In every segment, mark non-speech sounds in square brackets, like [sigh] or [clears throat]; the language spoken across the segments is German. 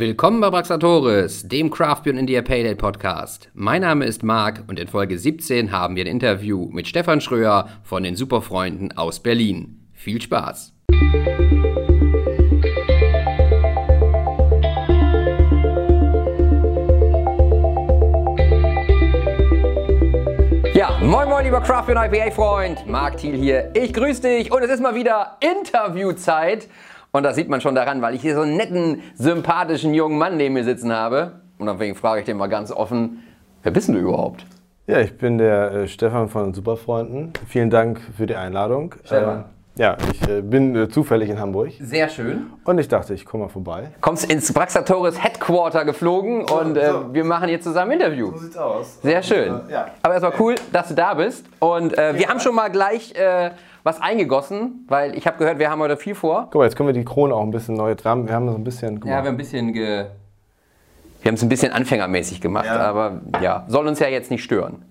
Willkommen bei Braxatoris, dem Craft Beer India Ale Podcast. Mein Name ist Marc und in Folge 17 haben wir ein Interview mit Stefan Schröer von den Superfreunden aus Berlin. Viel Spaß! Ja, moin moin lieber Craft Beer IPA Freund, Marc Thiel hier. Ich grüße dich und es ist mal wieder Interviewzeit. Und das sieht man schon daran, weil ich hier so einen netten, sympathischen jungen Mann neben mir sitzen habe. Und deswegen frage ich den mal ganz offen, wer bist denn du überhaupt? Ja, ich bin der äh, Stefan von Superfreunden. Vielen Dank für die Einladung. Stefan. Äh, ja, ich äh, bin äh, zufällig in Hamburg Sehr schön. und ich dachte, ich komme mal vorbei. Kommst ins Braxatoris Headquarter geflogen und äh, so. wir machen hier zusammen ein Interview. sieht's aus. Sehr schön. ja. Aber erstmal cool, dass du da bist. Und äh, wir haben schon mal gleich äh, was eingegossen, weil ich habe gehört, wir haben heute viel vor. Guck mal, jetzt können wir die Krone auch ein bisschen neu dran. Wir haben so ein bisschen. Ja, wir haben ein bisschen ge wir haben es ein bisschen anfängermäßig gemacht, Ja. aber ja, soll uns ja jetzt nicht stören.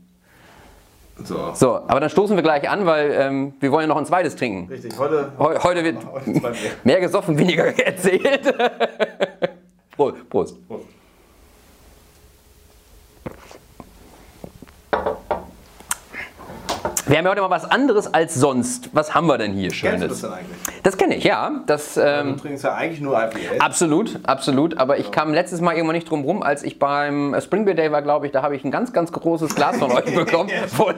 so. So, aber dann stoßen wir gleich an, weil ähm, wir wollen ja noch ein zweites trinken. Richtig, heute. Heu- Heute wird [laughs] Heute Bier. mehr gesoffen, weniger [laughs] erzählt. Prost. Prost. Wir haben ja heute mal was anderes als sonst. Was haben wir denn hier Schönes? denn eigentlich? Das kenne ich, ja. Das, ähm, trinkst ja eigentlich nur IPA. Absolut, absolut. Aber ich kam letztes Mal irgendwann nicht drum rum, als ich beim äh, Spring Beer Day war, glaube ich, da habe ich ein ganz, ganz großes Glas von euch [laughs] bekommen, von,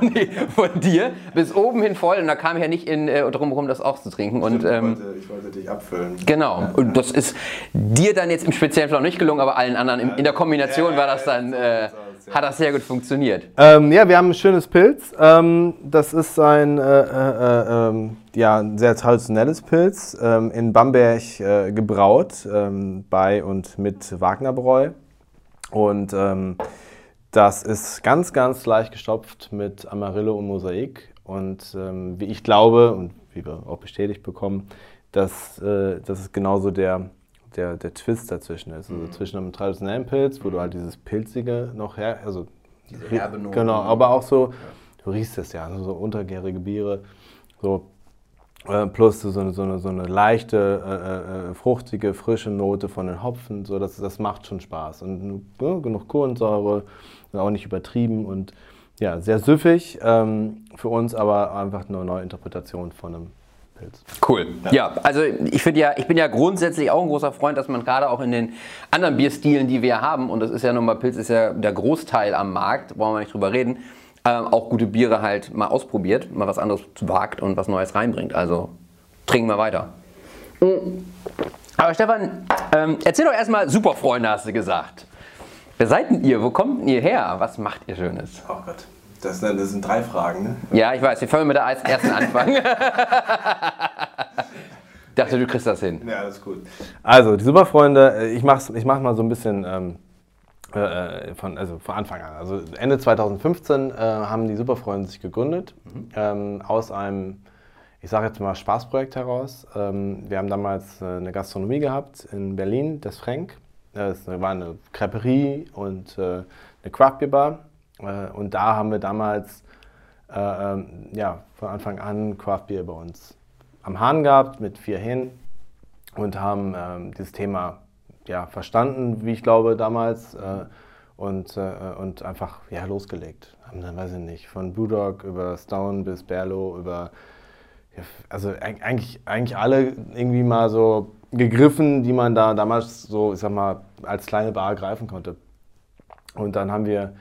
von dir, bis oben hin voll. Und da kam ich ja nicht in, äh, drum rum, das auch zu trinken. Und ähm, ich wollte dich abfüllen. genau, und das ist dir dann jetzt im Speziellen vielleicht noch nicht gelungen, aber allen anderen in, in der Kombination Ja, war das ja, dann, äh, ja. Hat das sehr gut funktioniert. Ähm, ja, wir haben ein schönes Pilz. Ähm, das ist ein, äh, äh, ähm, ja, ein sehr traditionelles Pilz, ähm, in Bamberg äh, gebraut, ähm, bei und mit Wagnerbräu. Und das ist ganz, ganz leicht gestopft mit Amarillo und Mosaik. Und wie ich glaube und wie wir auch bestätigt bekommen, dass, äh, dass es genauso der, der, der Twist dazwischen ist. Also zwischen einem traditionellen Pilz, wo du halt dieses Pilzige noch her, also herbe Noten. Genau, aber auch so, du riechst es ja, so untergärige Biere, so äh, plus so eine, so eine, so eine leichte, äh, äh, fruchtige, frische Note von den Hopfen, so das, das macht schon Spaß. Und ja, genug Kohlensäure, auch nicht übertrieben und ja, sehr süffig ähm, für uns, aber einfach eine neue Interpretation von einem Pilz. Cool. Ja, also ich finde ja, ich bin ja grundsätzlich auch ein großer Freund, dass man gerade auch in den anderen Bierstilen, die wir haben, und das ist ja nun mal Pilz, ist ja der Großteil am Markt, brauchen wir nicht drüber reden, ähm, auch gute Biere halt mal ausprobiert, mal was anderes wagt und was Neues reinbringt. Also trinken wir weiter. Mm. Aber Stefan, ähm, erzähl doch erstmal Superfreunde, hast du gesagt. Wer seid denn ihr? Wo kommt denn ihr her? Was macht ihr Schönes? Oh Gott, das, das sind drei Fragen, ne? Ja, ich weiß, wir fangen mit der ersten anfangen. [laughs] Dachte, du kriegst das hin. Ja, alles gut. Also, die Superfreunde, äh, ich mach's, ich mach mal so ein bisschen ähm, äh, von, also von Anfang an. Also Ende 2015 äh, haben die Superfreunde sich gegründet, ähm, aus einem, ich sage jetzt mal, Spaßprojekt heraus. Ähm, wir haben damals äh, eine Gastronomie gehabt in Berlin, das Frank. Äh, Es war eine Creperie und äh, eine Craftbeer-Bar. Äh, und da haben wir damals äh, ähm, ja, von Anfang an Craftbeer bei uns am Hahn gehabt mit vier Hähnen und haben ähm, dieses Thema ja, verstanden, wie ich glaube, damals äh, und, äh, und einfach ja, losgelegt. Haben dann, weiß ich nicht, von Brewdog über Stone bis Berlo über, ja, also eig- eigentlich, eigentlich alle irgendwie mal so gegriffen, die man da damals so, ich sag mal, als kleine Bar greifen konnte. Und dann haben wir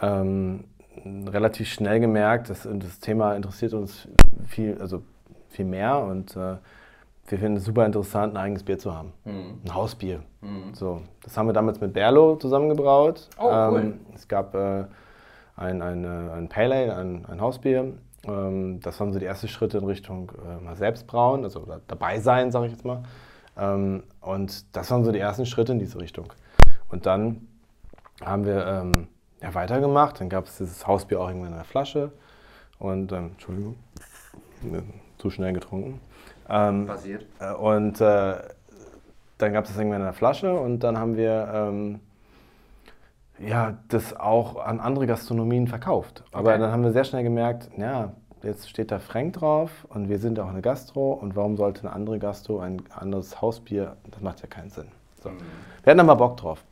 ähm, relativ schnell gemerkt, dass das Thema interessiert uns viel, also viel mehr und äh, wir finden es super interessant, ein eigenes Bier zu haben. Ein Hausbier. So, das haben wir damals mit Berlo zusammengebraut. Oh, cool. es gab äh, ein, ein, äh, ein Pale Ale, ein, ein Hausbier. Ähm, das waren so die ersten Schritte in Richtung äh, mal selbst brauen, also dabei sein, sage ich jetzt mal. Ähm, und das waren so die ersten Schritte in diese Richtung. Und dann haben wir ähm, ja, weitergemacht. Dann gab es dieses Hausbier auch irgendwann in der Flasche. Und, ähm, Entschuldigung, zu schnell getrunken. Ähm, Passiert. äh, und äh, dann gab es das irgendwann in der Flasche und dann haben wir ähm, ja, das auch an andere Gastronomien verkauft. Aber Okay. dann haben wir sehr schnell gemerkt, ja, jetzt steht da Frank drauf und wir sind auch eine Gastro und warum sollte eine andere Gastro ein anderes Hausbier, das macht ja keinen Sinn. So. Wir hatten aber Bock drauf.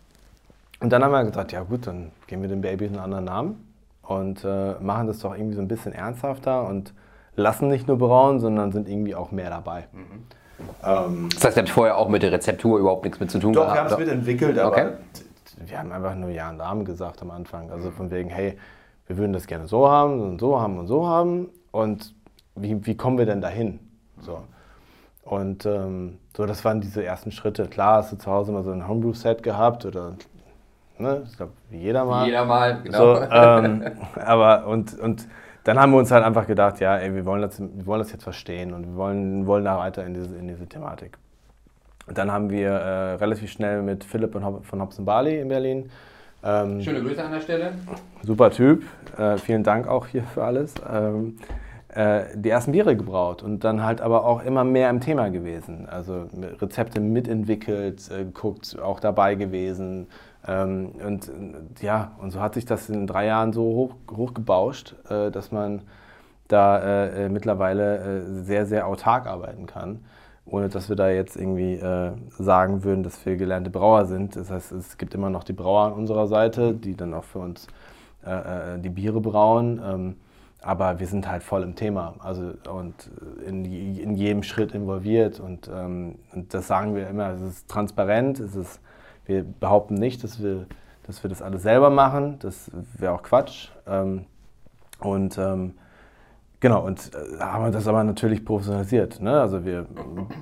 Und dann haben wir gesagt, ja gut, dann geben wir dem Baby einen anderen Namen und äh, machen das doch irgendwie so ein bisschen ernsthafter und lassen nicht nur brauen, sondern sind irgendwie auch mehr dabei. Mhm. Ähm, das heißt, ihr habt vorher auch mit der Rezeptur überhaupt nichts mit zu tun doch, gehabt? Doch, wir haben es mitentwickelt, aber okay. wir haben einfach nur Ja und Namen gesagt am Anfang. Also von wegen, hey, wir würden das gerne so haben und so haben und so haben und wie, wie kommen wir denn dahin? So. Und ähm, so, das waren diese ersten Schritte. Klar, hast du zu Hause mal so ein Homebrew-Set gehabt oder ne? Ich glaube, wie jeder mal. Jeder mal, genau. So, ähm, [laughs] aber und, und dann haben wir uns halt einfach gedacht, ja, ey, wir wollen das, wir wollen das jetzt verstehen und wir wollen, wollen da weiter in diese, in diese Thematik. Und dann haben wir äh, relativ schnell mit Philipp von, von Hobson Bali in Berlin. Ähm, Schöne Grüße an der Stelle. Super Typ. Äh, vielen Dank auch hier für alles. Ähm, äh, die ersten Biere gebraut und dann halt aber auch immer mehr im Thema gewesen. Also Rezepte mitentwickelt, äh, geguckt, auch dabei gewesen, ähm, und ja, und so hat sich das in drei Jahren so hoch, hochgebauscht, äh, dass man da äh, äh, mittlerweile äh, sehr, sehr autark arbeiten kann, ohne dass wir da jetzt irgendwie äh, sagen würden, dass wir gelernte Brauer sind. Das heißt, es gibt immer noch die Brauer an unserer Seite, die dann auch für uns äh, die Biere brauen. Ähm, aber wir sind halt voll im Thema also, und in, in jedem Schritt involviert. Und, ähm, und das sagen wir immer, es ist transparent, es ist wir behaupten nicht, dass wir, dass wir das alles selber machen. Das wäre auch Quatsch. Ähm, und ähm, genau, und äh, haben das aber natürlich professionalisiert. Ne? Also wir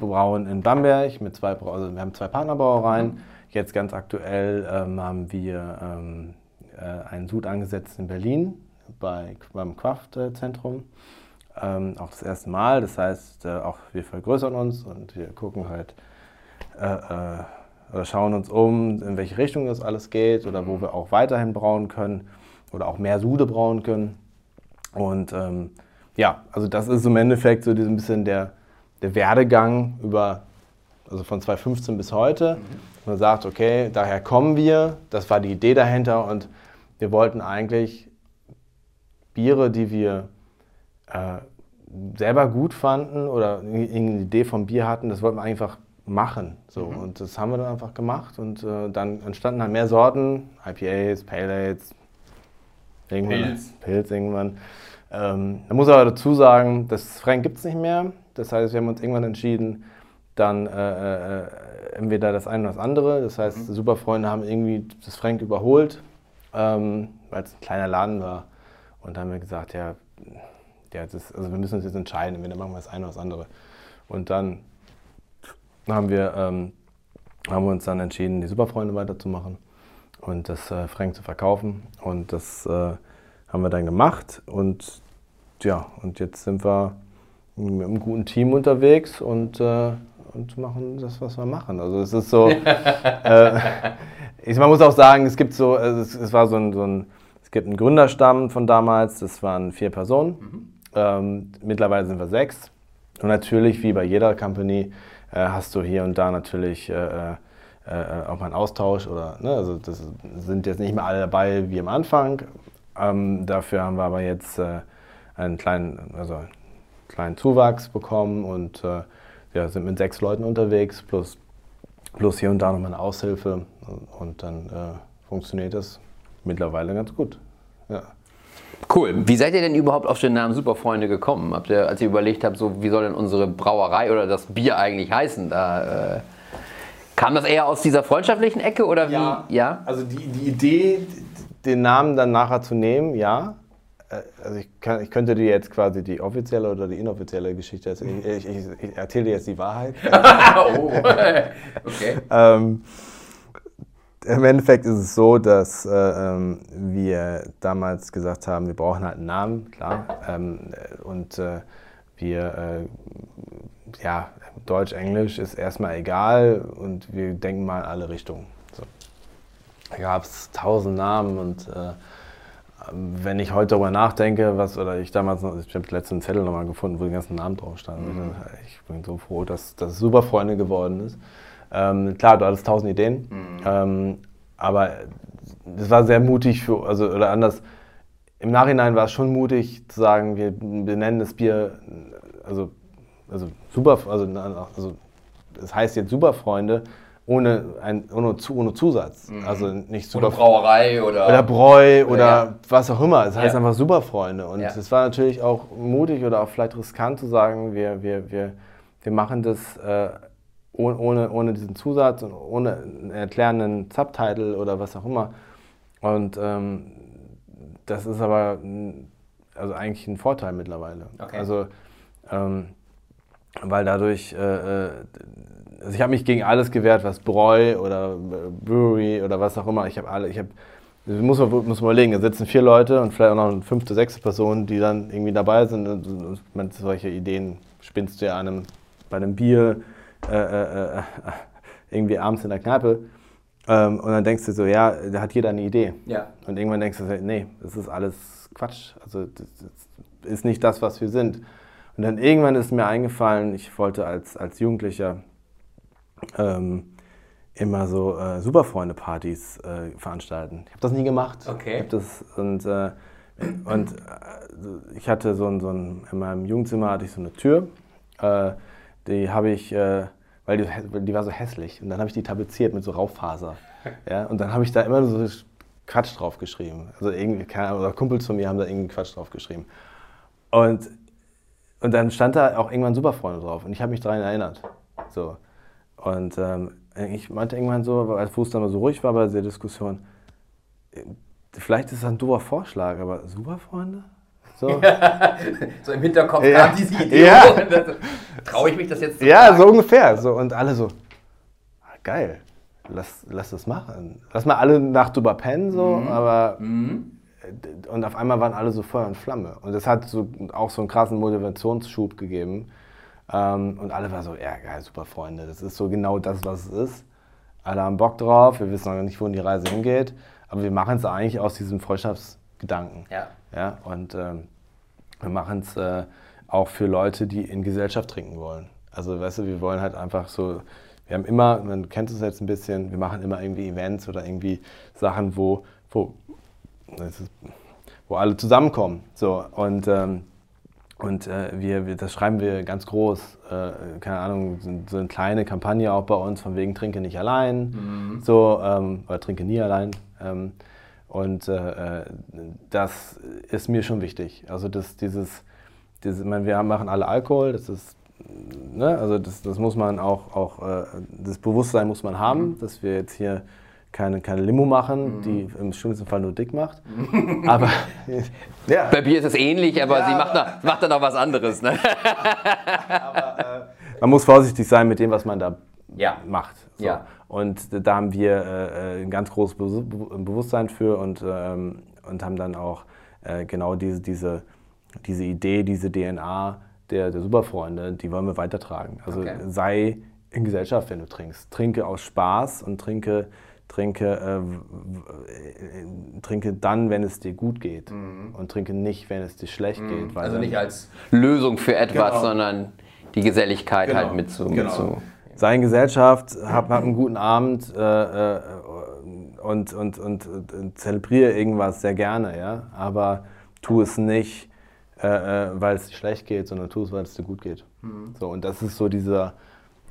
brauen in Bamberg mit zwei, also wir haben zwei Partnerbrauereien. Jetzt ganz aktuell ähm, haben wir ähm, äh, einen Sud angesetzt in Berlin bei, beim Kraftzentrum. Ähm, auch das erste Mal. Das heißt, äh, auch wir vergrößern uns und wir gucken halt, äh, äh oder schauen uns um, in welche Richtung das alles geht oder wo wir auch weiterhin brauen können oder auch mehr Sude brauen können. Und ähm, ja, also das ist im Endeffekt so ein bisschen der, der Werdegang über, also von 2015 bis heute. Mhm. Man sagt, okay, daher kommen wir, das war die Idee dahinter und wir wollten eigentlich Biere, die wir äh, selber gut fanden oder eine Idee vom Bier hatten, das wollten wir einfach machen. So. Mhm. Und das haben wir dann einfach gemacht und äh, dann entstanden halt mehr Sorten, IPAs, Pale Ales, irgendwann, Pilz, Pilz irgendwann. Ähm, da muss aber dazu sagen, das Frank gibt es nicht mehr. Das heißt, wir haben uns irgendwann entschieden, dann äh, äh, entweder das eine oder das andere. Das heißt, mhm. Superfreunde haben irgendwie das Frank überholt, ähm, weil es ein kleiner Laden war. Und dann haben wir gesagt, ja, ja das, also wir müssen uns jetzt entscheiden, entweder machen wir das eine oder das andere. Und dann haben wir, ähm, haben wir uns dann entschieden, die Superfreunde weiterzumachen und das äh, Frank zu verkaufen. Und das äh, haben wir dann gemacht. Und ja, und jetzt sind wir mit einem guten Team unterwegs und, äh, und machen das, was wir machen. Also es ist so, [laughs] äh, ich, man muss auch sagen, es gibt so, es, es, war so ein, so ein, es gibt einen Gründerstamm von damals, das waren vier Personen. Mhm. Ähm, mittlerweile sind wir sechs. Und natürlich, wie bei jeder Company, hast du hier und da natürlich äh, äh, äh, auch mal einen Austausch oder, ne, also das sind jetzt nicht mehr alle dabei wie am Anfang. Ähm, dafür haben wir aber jetzt äh, einen kleinen, also einen kleinen Zuwachs bekommen und äh, ja, sind mit sechs Leuten unterwegs, plus, plus hier und da nochmal eine Aushilfe und dann funktioniert das mittlerweile ganz gut. Ja. Cool. Wie seid ihr denn überhaupt auf den Namen Superfreunde gekommen? Habt ihr, als ihr überlegt habt, so wie soll denn unsere Brauerei oder das Bier eigentlich heißen? Da, äh, kam das eher aus dieser freundschaftlichen Ecke oder wie? Ja. ja? Also die, die Idee, den Namen dann nachher zu nehmen, ja. Äh, also ich, kann, ich könnte dir jetzt quasi die offizielle oder die inoffizielle Geschichte erzählen. Ich, ich, ich erzähle dir jetzt die Wahrheit. [laughs] oh, [laughs] okay. ähm, im Endeffekt ist es so, dass äh, ähm, wir damals gesagt haben, wir brauchen halt einen Namen, klar. Ähm, und äh, wir, äh, ja, Deutsch, Englisch ist erstmal egal und wir denken mal in alle Richtungen. So. Da gab es tausend Namen und äh, wenn ich heute darüber nachdenke, was, oder ich damals noch, ich habe letzten Zettel nochmal gefunden, wo die ganzen Namen drauf standen. Mhm. Ich bin so froh, dass das super Freunde geworden ist. Ähm, klar, du hattest tausend Ideen, mhm. ähm, aber es war sehr mutig für, also oder anders. Im Nachhinein war es schon mutig zu sagen, wir benennen das Bier, also, also super, also, also das heißt jetzt Superfreunde, ohne, ein, ohne, ohne Zusatz. Mhm. Also nicht super. Oder Brauerei oder. Oder Bräu oder ja. was auch immer. Es heißt ja. einfach Superfreunde. Und es war natürlich auch mutig oder auch vielleicht riskant zu sagen, wir, wir, wir, wir machen das äh, ohne, ohne diesen Zusatz und ohne einen erklärenden Subtitle oder was auch immer. Und ähm, das ist aber also eigentlich ein Vorteil mittlerweile. Okay. Also, ähm, weil dadurch, äh, äh also ich habe mich gegen alles gewehrt, was Bräu oder Brewery oder was auch immer. Ich habe alle, ich habe, muss man, muss man überlegen, da sitzen vier Leute und vielleicht auch noch eine fünfte, sechste Person, die dann irgendwie dabei sind. Und, und solche Ideen spinnst du ja einem, bei einem Bier äh, äh, äh, irgendwie abends in der Kneipe. Ähm, und dann denkst du so, ja, da hat jeder eine Idee. Ja. Und irgendwann denkst du, nee, das ist alles Quatsch. Also das, das ist nicht das, was wir sind. Und dann irgendwann ist mir eingefallen, ich wollte als, als Jugendlicher ähm, immer so äh, Superfreunde-Partys äh, veranstalten. Ich habe das nie gemacht. Okay. Ich das, und äh, und äh, ich hatte so ein, so ein, in meinem Jugendzimmer hatte ich so eine Tür. Die habe ich, äh, weil die, die, war so hässlich. Und dann habe ich die tapeziert mit so Raufaser. [laughs] Ja? Und dann habe ich da immer so Quatsch drauf geschrieben. Also irgendwie, keine Ahnung, oder Kumpels von mir haben da irgendwie Quatsch drauf geschrieben. Und, und dann stand da auch irgendwann Superfreunde drauf. Und ich habe mich daran erinnert. So. Und ähm, ich meinte irgendwann so, als Fuß dann so ruhig war bei der Diskussion, äh, vielleicht ist das ein doofer Vorschlag, aber Superfreunde? So, [laughs] so im Hinterkopf ja. kam diese Idee. Ja. Traue ich mich das jetzt Ja, sagen? so ungefähr. So, und alle so, ah, geil, lass, lass das machen. Lass mal alle Nacht drüber pennen, so, mhm. aber. Mhm. Und auf einmal waren alle so Feuer und Flamme. Und das hat so, auch so einen krassen Motivationsschub gegeben. Ähm, und alle waren so, ja, geil, super Freunde. Das ist so genau das, was es ist. Alle haben Bock drauf. Wir wissen noch nicht, wohin die Reise hingeht. Aber wir machen es eigentlich aus diesem Freundschaftsgedanken. Ja. ja und ähm, wir machen es äh, auch für Leute, die in Gesellschaft trinken wollen. Also, weißt du, wir wollen halt einfach so, wir haben immer, man kennt es jetzt ein bisschen, wir machen immer irgendwie Events oder irgendwie Sachen, wo, wo, ist, wo alle zusammenkommen. So, und ähm, und äh, wir, wir, das schreiben wir ganz groß, äh, keine Ahnung, so, so, eine kleine Kampagne auch bei uns, von wegen Trinke nicht allein, mhm. so, ähm, oder Trinke nie allein. Ähm, und äh, das ist mir schon wichtig. Also das, dieses, dieses, ich meine, wir machen alle Alkohol, das ist, ne, also das, das muss man auch, auch äh, das Bewusstsein muss man haben, mhm. dass wir jetzt hier keine, keine Limo machen, mhm. die im schlimmsten Fall nur dick macht. [laughs] aber [laughs] ja. Bei Bier ist es ähnlich, aber ja, sie macht, noch, macht dann auch was anderes. Ne? [laughs] aber, äh, man muss vorsichtig sein mit dem, was man da ja. macht. So. Ja. Und da haben wir äh, ein ganz großes Bewusstsein für und, ähm, und haben dann auch äh, genau diese, diese, diese Idee, diese DNA der, der Superfreunde, die wollen wir weitertragen. Also okay. sei in Gesellschaft, wenn du trinkst. Trinke aus Spaß und trinke trinke, äh, äh, trinke dann, wenn es dir gut geht mhm. und trinke nicht, wenn es dir schlecht mhm. geht. also nicht als Lösung für etwas, genau. sondern die Geselligkeit genau. halt mit zu, genau. mit. Sei in Gesellschaft, hab, hab einen guten Abend äh, äh, und, und, und, und, zelebriere irgendwas sehr gerne, ja? aber tu es nicht, äh, äh, weil es dir schlecht geht, sondern tu es, weil es dir gut geht. Mhm. So, und das ist so dieser,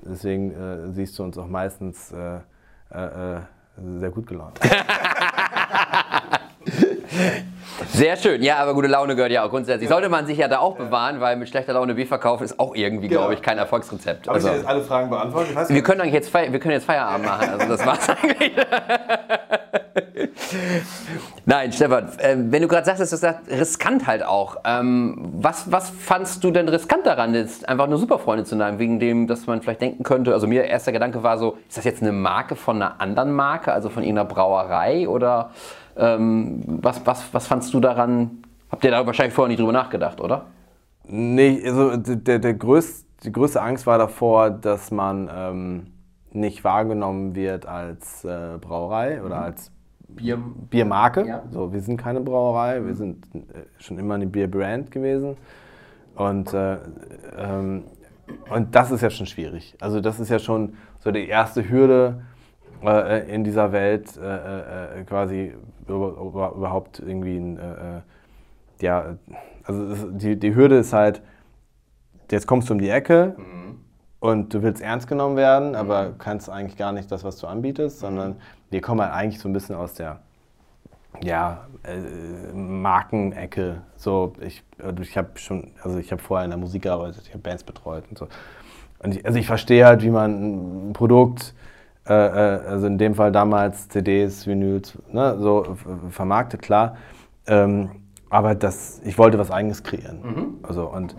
deswegen siehst du uns auch meistens sehr gut gelaunt. [laughs] Sehr schön. Ja, aber gute Laune gehört ja auch grundsätzlich. Sollte man sich ja da auch bewahren, weil mit schlechter Laune Bier verkaufen ist auch irgendwie, glaube ich, kein Erfolgsrezept. Habe also, ich jetzt alle Fragen beantwortet? wir können eigentlich jetzt, wir können jetzt Feierabend [laughs] machen. Also das war's eigentlich. [laughs] Nein, Stefan, äh, wenn du gerade sagst, ist das riskant halt auch. Ähm, was, was fandst du denn riskant daran, jetzt einfach nur Superfreunde zu nehmen, wegen dem, dass man vielleicht denken könnte, also mir erster Gedanke war so, ist das jetzt eine Marke von einer anderen Marke, also von irgendeiner Brauerei oder ähm, was, was, was fandst du daran? Habt ihr da wahrscheinlich vorher nicht drüber nachgedacht, oder? Nee, also der, der größte, die größte Angst war davor, dass man ähm, nicht wahrgenommen wird als äh, Brauerei oder mhm. als Bier Biermarke. Ja. So, wir sind keine Brauerei, wir sind äh, schon immer eine Bierbrand gewesen. Und, äh, ähm, und das ist ja schon schwierig. Also das ist ja schon so die erste Hürde äh, in dieser Welt, äh, äh, quasi überhaupt irgendwie ein, ja, also die, die Hürde ist halt, jetzt kommst du um die Ecke mhm. und du willst ernst genommen werden, aber kannst eigentlich gar nicht das, was du anbietest, sondern wir kommen halt eigentlich so ein bisschen aus der ja, äh, Markenecke. So, ich, ich habe schon, also ich habe vorher in der Musik gearbeitet, ich habe Bands betreut und so. Und ich, also ich verstehe halt, wie man ein Produkt, äh, äh also in dem Fall damals CDs, Vinyls, ne, so vermarktet, klar. Ähm, aber das, ich wollte was Eigenes kreieren. Mhm. Also, und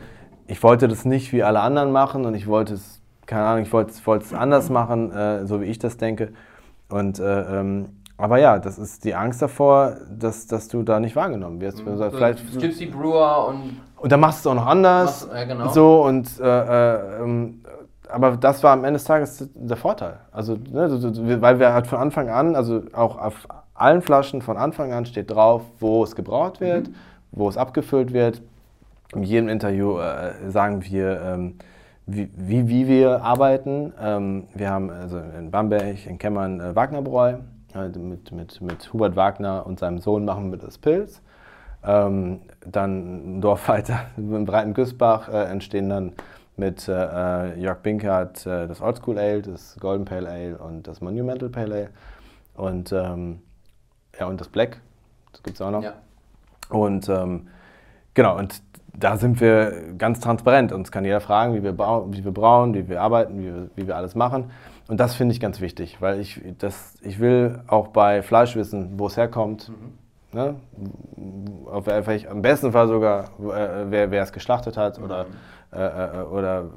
ich wollte das nicht wie alle anderen machen und ich wollte es, keine Ahnung, ich wollte, wollte es anders machen, äh, so wie ich das denke. Und äh, ähm, aber ja, das ist die Angst davor, dass, dass du da nicht wahrgenommen wirst. Mhm. So vielleicht, Gypsy Brewer und. Und dann machst du es auch noch anders. Machst, ja, genau. So und äh, äh, ähm, aber das war am Ende des Tages der Vorteil. Also, ne, weil wir halt von Anfang an, also auch auf allen Flaschen von Anfang an steht drauf, wo es gebraut wird, mhm. wo es abgefüllt wird. In jedem Interview äh, sagen wir, ähm, wie, wie, wie, wir arbeiten. Ähm, wir haben also in Bamberg, in Kemmern äh, Wagnerbräu. Äh, mit, mit, mit Hubert Wagner und seinem Sohn machen wir das Pilz. Ähm, dann ein Dorf weiter [laughs] in Breiten Güßbach äh, entstehen dann mit äh, Jörg Binkert äh, das Oldschool Ale, das Golden Pale Ale und das Monumental Pale Ale. Und, ähm, ja, und das Black, das gibt es auch noch. Ja. Und ähm, genau, und da sind wir ganz transparent. Uns kann jeder fragen, wie wir, wie wir brauen, wie wir arbeiten, wie wir, wie wir alles machen. Und das finde ich ganz wichtig, weil ich, das, ich will auch bei Fleisch wissen, wo es herkommt. Mhm. Ne? Auf, vielleicht, am besten Fall sogar, äh, wer, wer es geschlachtet hat oder, mhm. äh, äh, oder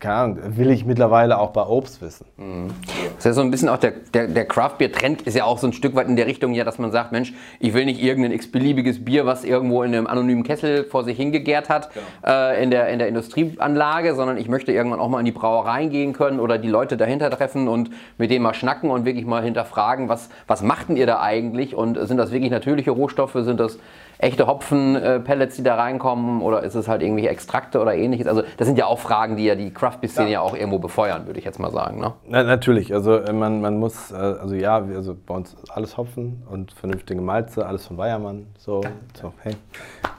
keine Ahnung, will ich mittlerweile auch bei Obst wissen. Mhm. Das ist ja so ein bisschen auch der, der, der Craft-Bier-Trend ist ja auch so ein Stück weit in der Richtung, ja, dass man sagt, Mensch, ich will nicht irgendein x-beliebiges Bier, was irgendwo in einem anonymen Kessel vor sich hingegärt hat, genau. äh, in, der, in der Industrieanlage, sondern ich möchte irgendwann auch mal in die Brauereien gehen können oder die Leute dahinter treffen und mit denen mal schnacken und wirklich mal hinterfragen, was, was macht denn ihr da eigentlich und sind das wirklich natürliche Rohstoffe, sind das echte Hopfen-Pellets, die da reinkommen oder ist es halt irgendwie Extrakte oder ähnliches? Also das sind ja auch Fragen, die ja die Craft-Szene ja. ja. auch irgendwo befeuern, würde ich jetzt mal sagen. Ne? Na, natürlich, also äh, man, man muss, äh, also ja, also bei uns alles Hopfen und vernünftige Malze, alles von Weiermann, so, so hey.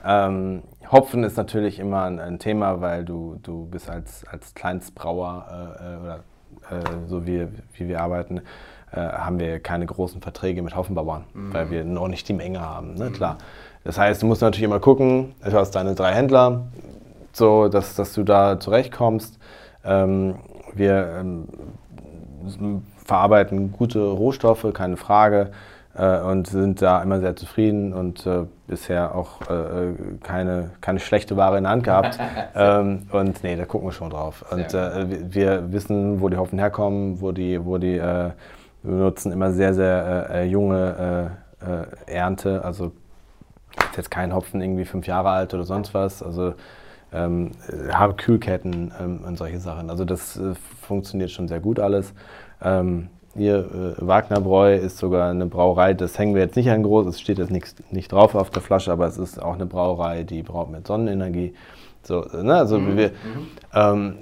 Ähm, Hopfen ist natürlich immer ein, ein, Thema, weil du, du bist als, als Kleinstbrauer äh, äh oder äh, so wie, wie wir arbeiten, äh, haben wir keine großen Verträge mit Hopfenbauern, mhm. weil wir noch nicht die Menge haben, ne? Mhm. Das heißt, du musst natürlich immer gucken, du hast deine drei Händler, so dass, dass du da zurechtkommst. Ähm, wir ähm, verarbeiten gute Rohstoffe, keine Frage, äh, und sind da immer sehr zufrieden und äh, bisher auch äh, keine, keine schlechte Ware in der Hand gehabt. [laughs] ähm, und nee, da gucken wir schon drauf. Und äh, wir wissen, wo die Hopfen herkommen, wo die, wo die äh, wir benutzen immer sehr, sehr äh, junge Ernte, also ist jetzt kein Hopfen irgendwie fünf Jahre alt oder sonst was. Also ähm, habe Kühlketten ähm, und solche Sachen. Also das äh, funktioniert schon sehr gut alles. Ähm, hier, äh, Wagnerbräu ist sogar eine Brauerei, das hängen wir jetzt nicht an groß, es steht jetzt nicht, nicht drauf auf der Flasche, aber es ist auch eine Brauerei, die braut mit Sonnenenergie. So, ne? also mhm. wir, mhm. ähm,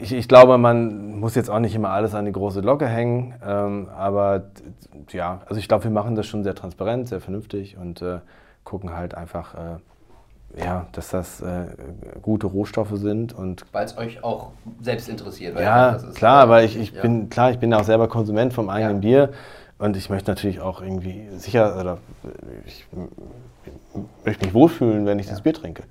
ich, ich, glaube, man muss jetzt auch nicht immer alles an die große Glocke hängen, ähm, aber ja, also ich glaube, wir machen das schon sehr transparent, sehr vernünftig und äh, gucken halt einfach, äh, ja, dass das äh, gute Rohstoffe sind und weil es euch auch selbst interessiert. ja, ist, klar, weil ich, ich ja. bin klar, ich bin auch selber Konsument vom eigenen ja. Bier und ich möchte natürlich auch irgendwie sicher oder ich möchte mich wohlfühlen, wenn ich ja. das Bier trinke.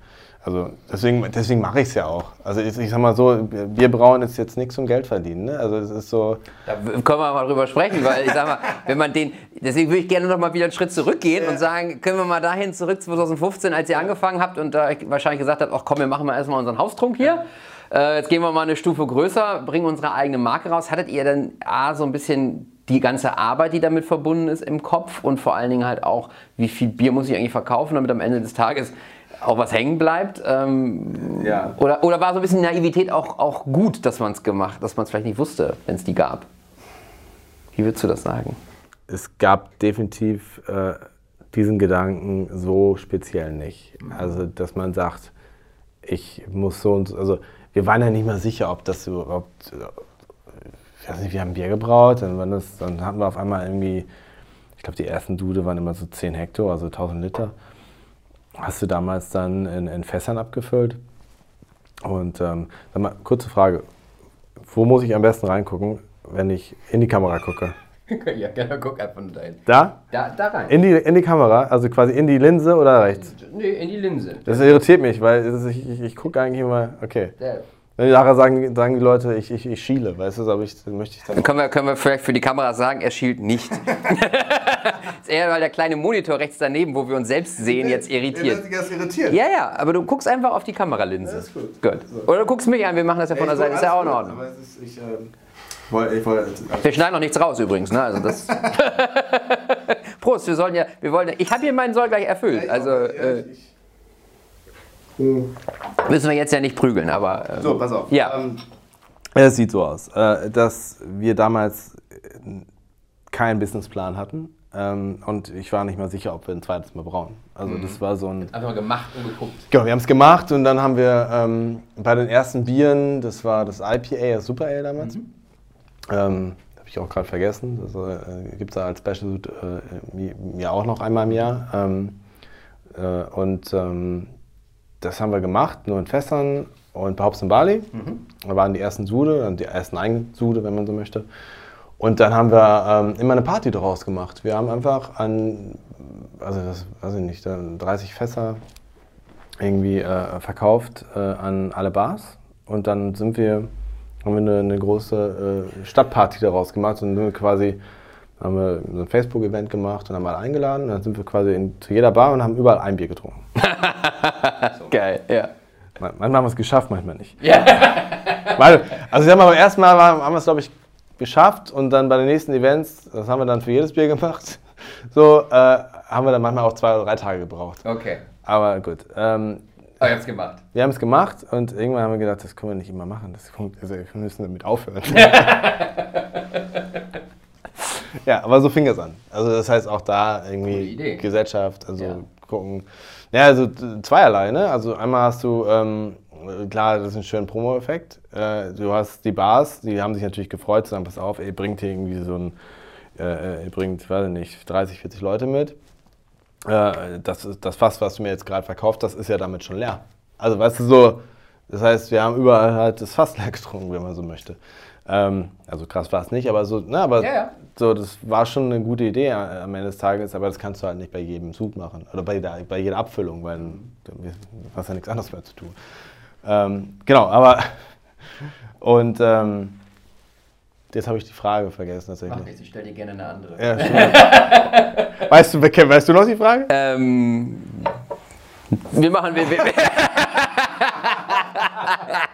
Also deswegen, deswegen mache ich es ja auch. Also ich, ich, sag mal so, Bier brauen ist jetzt nichts zum Geld verdienen. Ne? Also es ist so. Da können wir mal drüber sprechen, weil ich sag mal, wenn man den, deswegen würde ich gerne noch mal wieder einen Schritt zurückgehen ja. und sagen, können wir mal dahin zurück 2015, als ihr angefangen habt und da wahrscheinlich gesagt habt, ach komm, wir machen mal erstmal unseren Haustrunk hier. Äh, jetzt gehen wir mal eine Stufe größer, bringen unsere eigene Marke raus. Hattet ihr dann A, so ein bisschen die ganze Arbeit, die damit verbunden ist im Kopf und vor allen Dingen halt auch, wie viel Bier muss ich eigentlich verkaufen, damit am Ende des Tages auch was hängen bleibt? Ähm, ja. oder, oder war so ein bisschen Naivität auch, auch gut, dass man es gemacht, dass man es vielleicht nicht wusste, wenn es die gab? Wie würdest du das sagen? Es gab definitiv äh, diesen Gedanken so speziell nicht. Mhm. Also, dass man sagt, ich muss so und so, also wir waren ja nicht mal sicher, ob das überhaupt, ich weiß nicht, wir haben Bier gebraut, dann, das, dann hatten wir auf einmal irgendwie, ich glaube, die ersten Dude waren immer so 10 Hektar, also 1000 Liter hast du damals dann in, in Fässern abgefüllt. Und ähm, sag mal, kurze Frage. wo muss ich am besten reingucken, wenn ich in die Kamera gucke? [laughs] ja, genau, guck einfach nur dahin. Da? Da, da rein. In die, in die Kamera, also quasi in die Linse oder rechts? nee, in die Linse. Das irritiert mich, weil ich, ich, ich gucke eigentlich immer, okay. Wenn nachher sagen, sagen die Leute, ich, ich, ich schiele, weißt du, aber ich, dann möchte ich dann. Dann können wir, können wir vielleicht für die Kamera sagen, er schielt nicht. [laughs] [laughs] ist eher, weil der kleine Monitor rechts daneben, wo wir uns selbst sehen, jetzt irritiert. Das irritiert. Ja, ja, aber du guckst einfach auf die Kameralinse. Ja, ist gut. Gut. Oder du guckst mich an, wir machen das ja von der Seite, ist ja auch in Ordnung. Ist, ich, ähm, wollte, ich wollte, also, Wir schneiden noch nichts raus übrigens, ne? Also das. [laughs] Prost, wir sollen ja, wir wollen ja, ich habe hier meinen Soll gleich erfüllt. Also äh, müssen wir jetzt ja nicht prügeln, aber. ähm, so, pass auf. Ja. Ähm, es sieht so aus, äh, dass wir damals äh, keinen Businessplan hatten. Ähm, und ich war nicht mal sicher, ob wir ein zweites Mal brauchen. Also das war so ein. Einfach mal gemacht und geguckt. Genau, wir haben es gemacht und dann haben wir ähm, bei den ersten Bieren, das war das IPA, das Super Ale damals. Ähm, Habe ich auch gerade vergessen. Das äh, gibt es da als Special äh, mi- mir auch noch einmal im Jahr. Ähm, äh, und ähm, das haben wir gemacht, nur in Fässern und bei Hops und Barley. Da waren die ersten Sude, dann die ersten Eigensude, wenn man so möchte. Und dann haben wir ähm, immer eine Party daraus gemacht. Wir haben einfach an, also das weiß ich nicht, dann 30 Fässer irgendwie äh, verkauft äh, an alle Bars. Und dann sind wir, haben wir eine, eine große äh, Stadtparty daraus gemacht und sind wir quasi, haben wir so ein Facebook-Event gemacht und haben alle eingeladen. Und dann sind wir quasi in, zu jeder Bar und haben überall ein Bier getrunken. [laughs] Geil, ja. Man- Manchmal haben wir es geschafft, manchmal nicht. [laughs] Weil, also sag mal, beim ersten Mal haben wir es, glaube ich, geschafft und dann bei den nächsten Events, das haben wir dann für jedes Bier gemacht, [laughs] so äh, haben wir dann manchmal auch zwei oder drei Tage gebraucht. Okay. Aber gut, ähm, Aber ihr habt's gemacht. wir haben es gemacht und irgendwann haben wir gedacht, das können wir nicht immer machen, das, also wir müssen damit aufhören. ja, aber so fing es an. Also das heißt auch da irgendwie. Gesellschaft, also Ja. Gucken. Ja, also zweierlei, ne? Also einmal hast du, ähm, klar, das ist ein schöner Promo-Effekt. Äh, du hast die Bars, die haben sich natürlich gefreut, zu sagen, pass auf, ihr bringt hier irgendwie so ein, äh, ihr bringt, weiß ich nicht, 30, 40 Leute mit. Äh, das, das Fass, was du mir jetzt gerade verkauft, das ist ja damit schon leer. Also weißt du so, das heißt, wir haben überall halt das Fass leer getrunken, wenn man so möchte. Ähm, also krass war es nicht, aber so, na, aber Ja, ja. so, das war schon eine gute Idee am Ende des Tages, aber das kannst du halt nicht bei jedem Zug machen oder bei jeder, bei jeder Abfüllung, weil du hast ja nichts anderes mehr zu tun. Ähm, genau, aber [laughs] und ähm, jetzt habe ich die Frage vergessen Mach tatsächlich. nichts, ich stell dir gerne eine andere. Ja, [laughs] stimmt. weißt, du, weißt du noch die Frage? Ähm, wir machen. Wir, wir, [laughs]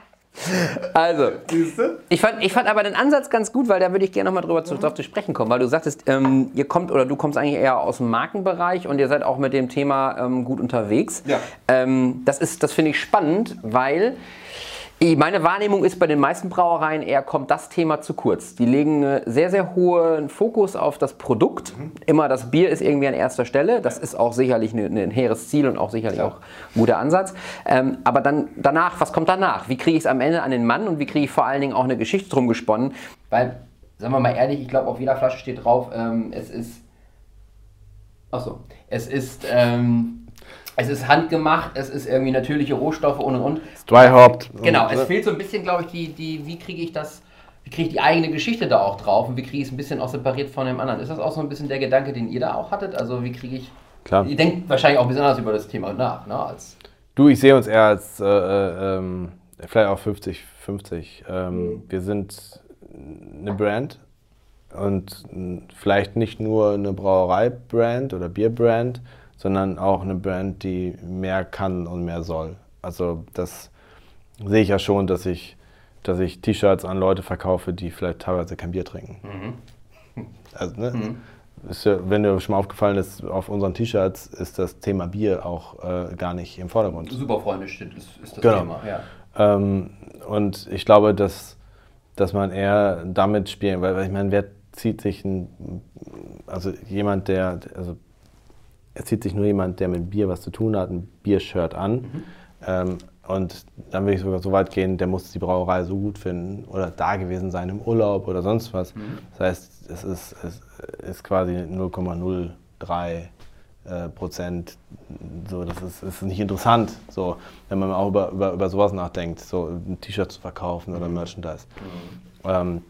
also, ich fand, ich fand aber den Ansatz ganz gut, weil da würde ich gerne nochmal drüber zu, drauf zu sprechen kommen, weil du sagtest, ähm, ihr kommt oder du kommst eigentlich eher aus dem Markenbereich und ihr seid auch mit dem Thema ähm, gut unterwegs. Ja. Ähm, das ist, das finde ich spannend, weil meine Wahrnehmung ist bei den meisten Brauereien eher kommt das Thema zu kurz. Die legen einen sehr, sehr hohen Fokus auf das Produkt. Immer das Bier ist irgendwie an erster Stelle. Das ist auch sicherlich ein, ein hehres Ziel und auch sicherlich auch ein guter Ansatz. Ähm, aber dann danach, was kommt danach? Wie kriege ich es am Ende an den Mann und wie kriege ich vor allen Dingen auch eine Geschichte drum gesponnen? Weil, sagen wir mal ehrlich, ich glaube, auf jeder Flasche steht drauf, ähm, es ist. Achso, es ist. Ähm, es ist handgemacht, es ist irgendwie natürliche Rohstoffe und und und. Dry Hopped. Genau, Und, es ne? fehlt so ein bisschen, glaube ich, die, die, wie kriege ich das, wie kriege ich die eigene Geschichte da auch drauf und wie kriege ich es ein bisschen auch separiert von dem anderen? Ist das auch so ein bisschen der Gedanke, den ihr da auch hattet? Also wie kriege ich, Klar. ihr denkt wahrscheinlich auch ein bisschen anders über das Thema nach, ne? Als, Du, ich sehe uns eher als äh, äh, ähm, vielleicht auch 50-50. Ähm, Wir sind eine Brand und vielleicht nicht nur eine Brauerei-Brand oder Bier-Brand, sondern auch eine Brand, die mehr kann und mehr soll. Also das sehe ich ja schon, dass ich, dass ich T-Shirts an Leute verkaufe, die vielleicht teilweise kein Bier trinken. Also, ne? Ist ja, wenn dir schon mal aufgefallen ist, auf unseren T-Shirts ist das Thema Bier auch äh, gar nicht im Vordergrund. Superfreunde steht, ist, ist das Genau. Thema, ja. Ähm, und ich glaube, dass, dass man eher damit spielen, weil, weil ich meine, wer zieht sich ein, also jemand, der, also er zieht sich nur jemand, der mit Bier was zu tun hat, ein Biershirt an. Ähm, und dann würde ich sogar so weit gehen, der muss die Brauerei so gut finden oder da gewesen sein im Urlaub oder sonst was. Das heißt, es ist, es ist quasi 0,03 äh, Prozent. So, das ist, ist nicht interessant, so, wenn man auch über, über, über sowas nachdenkt, so ein T-Shirt zu verkaufen oder Merchandise. Mhm. Ähm,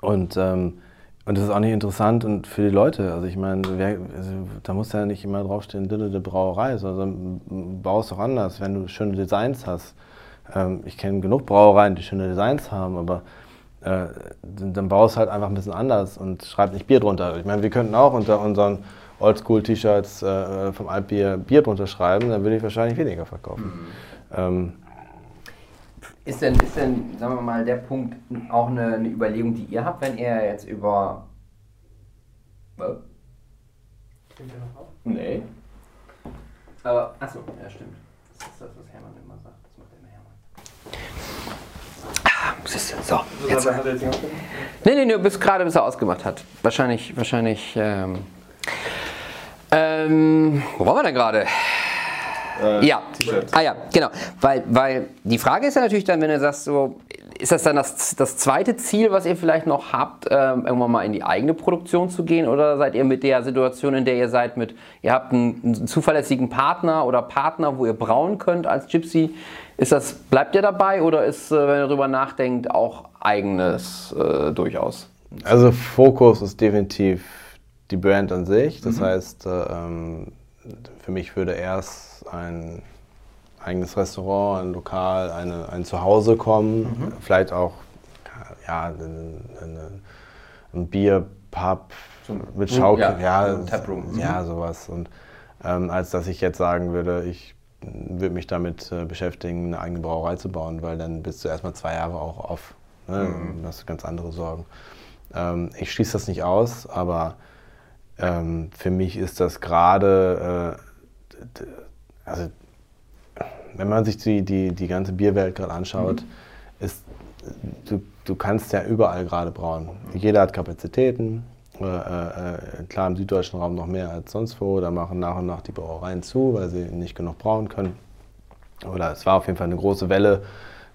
und, ähm, und das ist auch nicht interessant und für die Leute. Also ich meine, also, da muss ja nicht immer draufstehen, Dille de Brauerei, sondern baust doch anders, wenn du schöne Designs hast. Ähm, ich kenne genug Brauereien, die schöne Designs haben, aber äh, dann baust halt einfach ein bisschen anders und schreib nicht Bier drunter. Ich meine, wir könnten auch unter unseren Oldschool-T-Shirts äh, vom Altbier Bier drunter schreiben, dann würde ich wahrscheinlich weniger verkaufen. Mhm. Ähm, ist denn, ist denn, sagen wir mal, der Punkt auch eine, eine Überlegung, die ihr habt, wenn ihr jetzt über. Was? Stimmt der noch auf? Nee. Aber, achso, ja, stimmt. Das ist das, was Hermann immer sagt. Das macht immer Hermann. Ah, so, jetzt. Hat er jetzt nicht nee, nee, nur bis gerade, bis er ausgemacht hat. Wahrscheinlich, wahrscheinlich. Ähm, ähm, wo waren wir denn gerade? Äh, ja. Ah ja, genau. Weil, weil die Frage ist ja natürlich dann, wenn du sagst, so, ist das dann das, das zweite Ziel, was ihr vielleicht noch habt, ähm, irgendwann mal in die eigene Produktion zu gehen? Oder seid ihr mit der Situation, in der ihr seid, mit, ihr habt einen, einen zuverlässigen Partner oder Partner, wo ihr brauen könnt als Gypsy? Ist das, bleibt ihr dabei oder ist, äh, wenn ihr darüber nachdenkt, auch eigenes äh, durchaus? Also Fokus ist definitiv die Brand an sich. Das mhm. heißt, äh, ähm, für mich würde erst ein eigenes Restaurant, ein Lokal, eine, ein Zuhause kommen. Mhm. Vielleicht auch ja, eine, eine, ein Bierpub mit Schaukel, ja, ja, mhm. ja, sowas. Und ähm, als dass ich jetzt sagen würde, ich würde mich damit äh, beschäftigen, eine eigene Brauerei zu bauen, weil dann bist du erstmal zwei Jahre auch auf. Ne? Mhm. hast du ganz andere Sorgen. Ähm, ich schließe das nicht aus, aber ähm, für mich ist das gerade, äh, also wenn man sich die, die, die ganze Bierwelt gerade anschaut, mhm. ist, du, du kannst ja überall gerade brauen. Jeder hat Kapazitäten. Äh, äh, klar im süddeutschen Raum noch mehr als sonst wo. Da machen nach und nach die Brauereien zu, weil sie nicht genug brauen können. Oder es war auf jeden Fall eine große Welle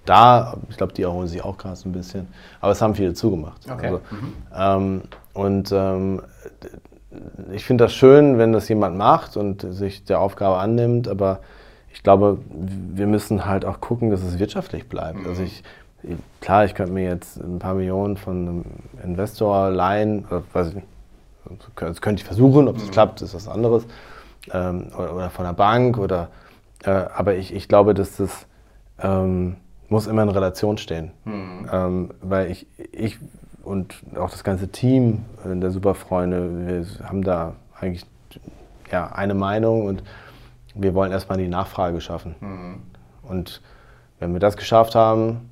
da. Ich glaube, die erholen sich auch gerade so ein bisschen. Aber es haben viele zugemacht. Okay. Also, mhm. ähm, und ähm, ich finde das schön, wenn das jemand macht und sich der Aufgabe annimmt, aber ich glaube, wir müssen halt auch gucken, dass es wirtschaftlich bleibt. Mhm. Also ich, klar, ich könnte mir jetzt ein paar Millionen von einem Investor leihen, weiß ich das könnte ich versuchen, ob es mhm. klappt, ist was anderes, ähm, oder, oder, von der Bank, oder, äh, aber ich, ich glaube, dass das ähm, muss immer in Relation stehen. Mhm. Ähm, weil ich, ich und auch das ganze Team der Superfreunde, wir haben da eigentlich ja, eine Meinung und wir wollen erstmal die Nachfrage schaffen. Mhm. Und wenn wir das geschafft haben,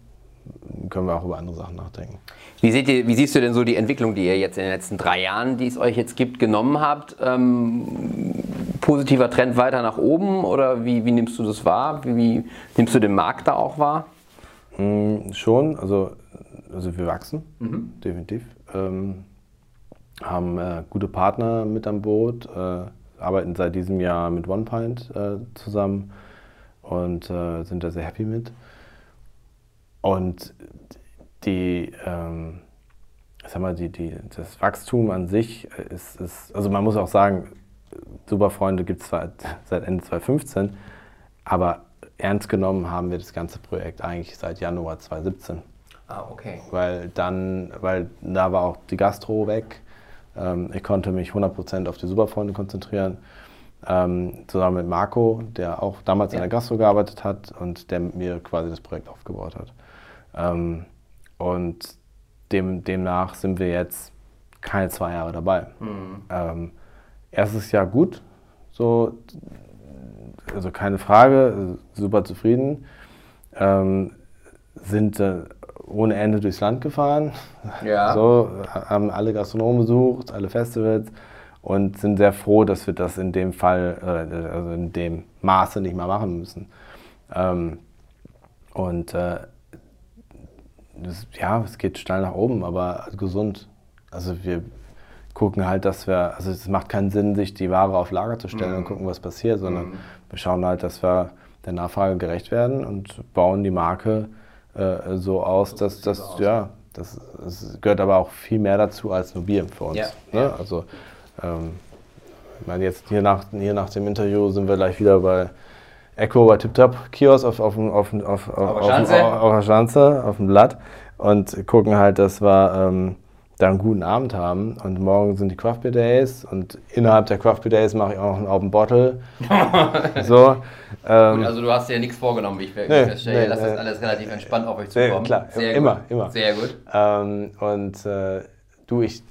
können wir auch über andere Sachen nachdenken. Wie, seht ihr, wie siehst du denn so die Entwicklung, die ihr jetzt in den letzten drei Jahren, die es euch jetzt gibt, genommen habt? Ähm, positiver Trend weiter nach oben oder wie, wie nimmst du das wahr? Wie, wie, nimmst du den Markt da auch wahr? Mm, schon, also also wir wachsen, mhm. definitiv. Ähm, haben äh, gute Partner mit an Boot, äh, arbeiten seit diesem Jahr mit OnePint äh, zusammen und äh, sind da sehr happy mit. Und die, ähm, sag mal, die, die, das Wachstum an sich ist, ist, also man muss auch sagen, Superfreunde gibt es seit, [laughs] seit Ende 2015, aber ernst genommen haben wir das ganze Projekt eigentlich seit Januar 2017. Ah, okay. Weil dann, weil da war auch die Gastro weg. Ähm, ich konnte mich 100% auf die Superfreunde konzentrieren. Ähm, zusammen mit Marco, der auch damals ja. in der Gastro gearbeitet hat und der mit mir quasi das Projekt aufgebaut hat. Ähm, und dem, demnach sind wir jetzt keine zwei Jahre dabei. Mhm. Erstes Jahr gut, so, also keine Frage, super zufrieden. Ähm, sind äh, ohne Ende durchs Land gefahren. Ja. [laughs] So, haben alle Gastronomen besucht, alle Festivals und sind sehr froh, dass wir das in dem Fall, äh, also in dem Maße nicht mehr machen müssen. Ähm, und äh, das, ja, es geht steil nach oben, aber gesund. Also wir gucken halt, dass wir, also es macht keinen Sinn, sich die Ware auf Lager zu stellen mhm. und gucken, was passiert, sondern mhm. wir schauen halt, dass wir der Nachfrage gerecht werden und bauen die Marke äh, so aus, dass das, ja, das, das, gehört aber auch viel mehr dazu als nur Bier für uns. Ja. Ne? Also ähm, Ich meine, jetzt hier nach, hier nach dem Interview sind wir gleich wieder bei Echo bei TipTop Kiosk auf, auf, auf, auf, auf, auf, Schanze. auf, auf der Schanze, auf dem Blatt und gucken halt, dass wir ähm, da einen guten Abend haben. Und morgen sind die Craft Beer Days und innerhalb der Craft Beer Days mache ich auch noch einen Open Bottle. [laughs] so. Ähm, Also du hast dir ja nichts vorgenommen, wie ich Nee, feststelle. nee, Ihr lasst nee. das alles relativ entspannt auf euch Nee, zukommen. klar, Sehr immer, gut. immer. Sehr gut. Ähm, und äh, du, ich,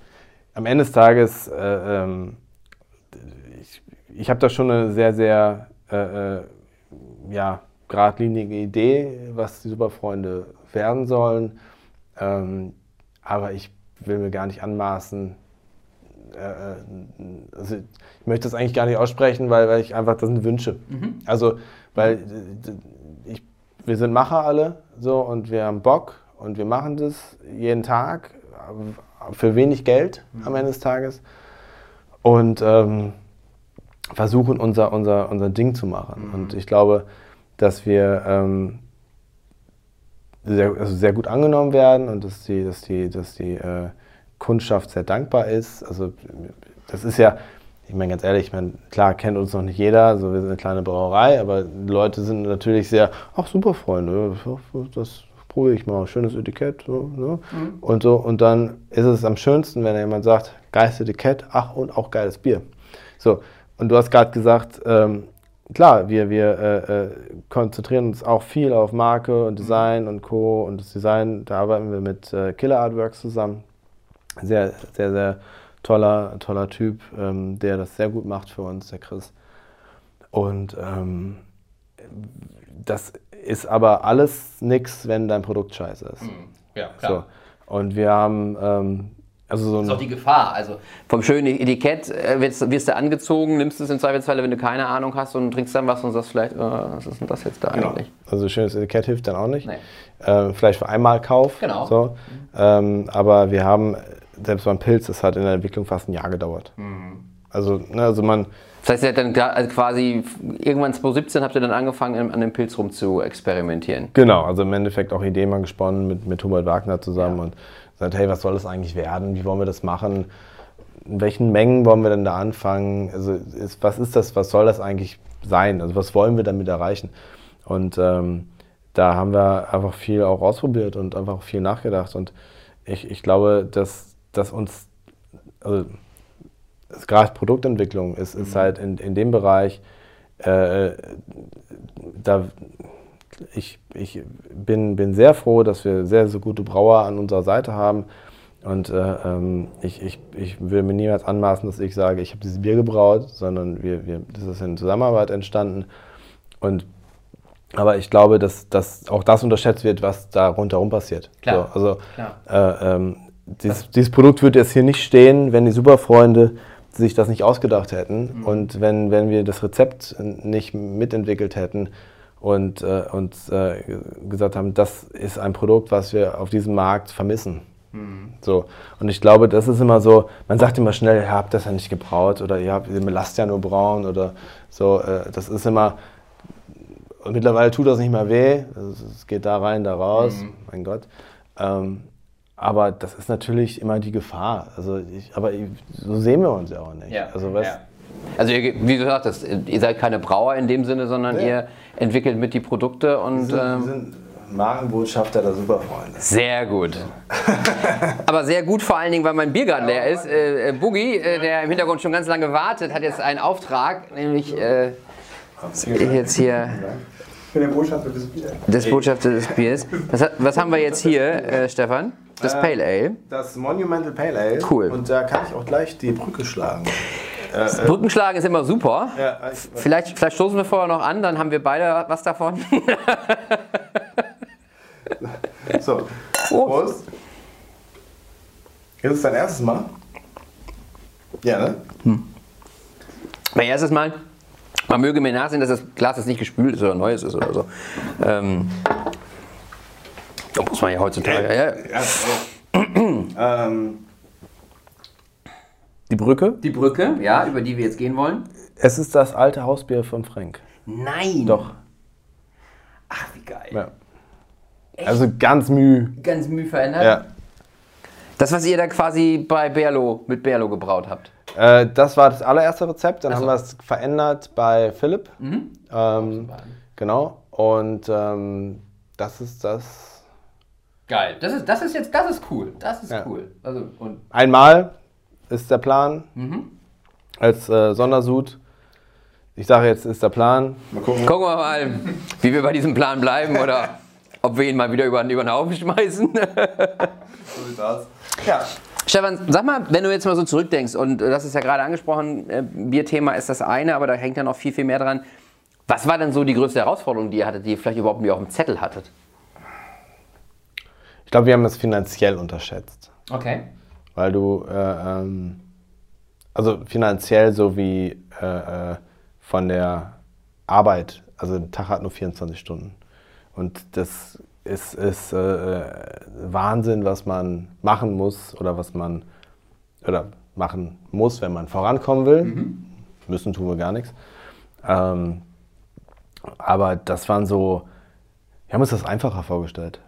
am Ende des Tages, äh, ähm, ich, ich habe da schon eine sehr, sehr äh, äh, ja, geradlinige Idee, was die Superfreunde werden sollen. Ähm, aber ich will mir gar nicht anmaßen, äh, äh, also ich möchte das eigentlich gar nicht aussprechen, weil, weil ich einfach, das sind Wünsche. Also, weil ich, wir sind Macher alle so und wir haben Bock und wir machen das jeden Tag für wenig Geld am Ende des Tages und ähm, versuchen unser, unser, unser Ding zu machen. Und ich glaube, dass wir ähm, sehr, also sehr gut angenommen werden und dass die, dass die, dass die äh, Kundschaft sehr dankbar ist. Also das ist ja, ich meine ganz ehrlich, ich meine, klar kennt uns noch nicht jeder, also wir sind eine kleine Brauerei, aber Leute sind natürlich sehr, ach super Freunde, das probiere ich mal, schönes Etikett. So, ne? Und so, und dann ist es am schönsten, wenn jemand sagt, geiles Etikett, ach und auch geiles Bier. So, und du hast gerade gesagt, ähm, klar, wir, wir äh, äh, konzentrieren uns auch viel auf Marke und Design und Co. Und das Design, da arbeiten wir mit äh, Killer Artworks zusammen. Sehr, sehr, sehr toller, toller Typ, ähm, der das sehr gut macht für uns, der Chris. Und ähm, das ist aber alles nix, wenn dein Produkt scheiße ist. Ja, So. Und wir haben ähm, also so Das ist auch ein, die Gefahr. Also vom schönen Etikett äh, wirst, wirst du angezogen, nimmst es im Zweifelsfalle, wenn du keine Ahnung hast und trinkst dann was und sagst vielleicht, äh, was ist denn das jetzt da eigentlich? also schönes Etikett hilft dann auch nicht. Nee. Ähm, vielleicht für einmal Kauf. Genau. So. Ähm, aber wir haben, selbst beim Pilz, das hat in der Entwicklung fast ein Jahr gedauert. Mhm. Also, ne, also man, Das heißt, ihr habt dann also quasi irgendwann 2017 habt ihr dann angefangen, an dem Pilz rum zu experimentieren. genau, also im Endeffekt auch Ideen mal gesponnen mit, mit Hubert Wagner zusammen und gesagt, hey, was soll das eigentlich werden? Wie wollen wir das machen? In welchen Mengen wollen wir denn da anfangen? Also ist, was ist das, was soll das eigentlich sein? Also was wollen wir damit erreichen? Und ähm, da haben wir einfach viel auch ausprobiert und einfach viel nachgedacht. Und ich, ich glaube, dass, dass uns, also das gerade Produktentwicklung ist, ist halt in, in dem Bereich, äh, da ich, ich bin, bin sehr froh, dass wir sehr, sehr gute Brauer an unserer Seite haben. Und äh, ähm, ich, ich, ich will mir niemals anmaßen, dass ich sage, ich habe dieses Bier gebraut, sondern wir, wir, das ist in Zusammenarbeit entstanden. Und, aber ich glaube, dass, dass auch das unterschätzt wird, was da rundherum passiert. Klar, So, also klar. Äh, ähm, dieses, dieses Produkt würde jetzt hier nicht stehen, wenn die Superfreunde sich das nicht ausgedacht hätten und wenn, wenn wir das Rezept nicht mitentwickelt hätten und äh, uns äh, gesagt haben, das ist ein Produkt, was wir auf diesem Markt vermissen. So. Und ich glaube, das ist immer so, man sagt immer schnell, ihr habt das ja nicht gebraut oder ihr, habt, ihr lasst ja nur brauen oder so. Äh, das ist immer, und mittlerweile tut das nicht mehr weh. Also Es geht da rein, da raus, mein Gott. Ähm, aber das ist natürlich immer die Gefahr. Also ich, aber ich, so sehen wir uns ja auch nicht. Also was, ja. Also ihr, wie du sagtest, ihr seid keine Brauer in dem Sinne, sondern Nee. ihr entwickelt mit die Produkte und wir sind, wir ähm, sind Markenbotschafter der Superfreunde. sehr gut. [laughs] Aber sehr gut vor allen Dingen, weil mein Biergarten leer ist. Äh, äh, Boogie, äh, der im Hintergrund schon ganz lange wartet, hat jetzt einen Auftrag, nämlich äh, jetzt hier Ich bin der Botschafter des Biers. des Botschafter des Biers. Was, was haben wir jetzt hier, äh, Stefan? Das Pale Ale. Das Monumental Pale Ale. Cool. Und da kann ich auch gleich die Brücke schlagen. Brückenschlagen ist immer super. Ja, ich, Vielleicht, vielleicht stoßen wir vorher noch an, dann haben wir beide was davon. [laughs] so, Prost. Ist es dein erstes Mal? Ja, ne? Mein erstes Mal, man möge mir nachsehen, dass das Glas jetzt nicht gespült ist oder neues ist oder so. Ähm, da muss man ja heutzutage. Ja, ja. Ja, so. [clears throat] ähm, die Brücke? Die Brücke, ja, über die wir jetzt gehen wollen. Es ist das alte Hausbier von Frank. Nein. Doch. Ach, wie geil. Ja. Also ganz müh. Ganz müh verändert. Ja. Das, was ihr da quasi bei Berlo mit Berlo gebraut habt. Äh, das war das allererste Rezept. Dann so. Mhm. haben wir es verändert bei Philipp. Ähm, genau. Und ähm, das ist das. Geil. Das ist, das ist jetzt, das ist cool. Das ist Ja. cool. Also, und Einmal ist der Plan. Mhm. Als äh, Sondersud. Ich sage jetzt, ist der Plan. Mal gucken. gucken wir mal, wie wir bei diesem Plan bleiben oder [laughs] ob wir ihn mal wieder über, über den Haufen schmeißen. So sieht's aus. Ja. Stefan, sag mal, wenn du jetzt mal so zurückdenkst, und das ist ja gerade angesprochen, äh, Bierthema ist das eine, aber da hängt ja noch viel, viel mehr dran. Was war denn so die größte Herausforderung, die ihr hattet, die ihr vielleicht überhaupt nicht auf dem Zettel hattet? Ich glaube, wir haben es finanziell unterschätzt. Okay. Weil du, äh, ähm, also finanziell sowie äh, äh, von der Arbeit, also der Tag hat nur 24 Stunden. Und das ist, ist äh, äh, Wahnsinn, was man machen muss oder was man oder machen muss, wenn man vorankommen will. Müssen tun wir gar nichts. Ähm, aber das waren so, wir haben uns das einfacher vorgestellt.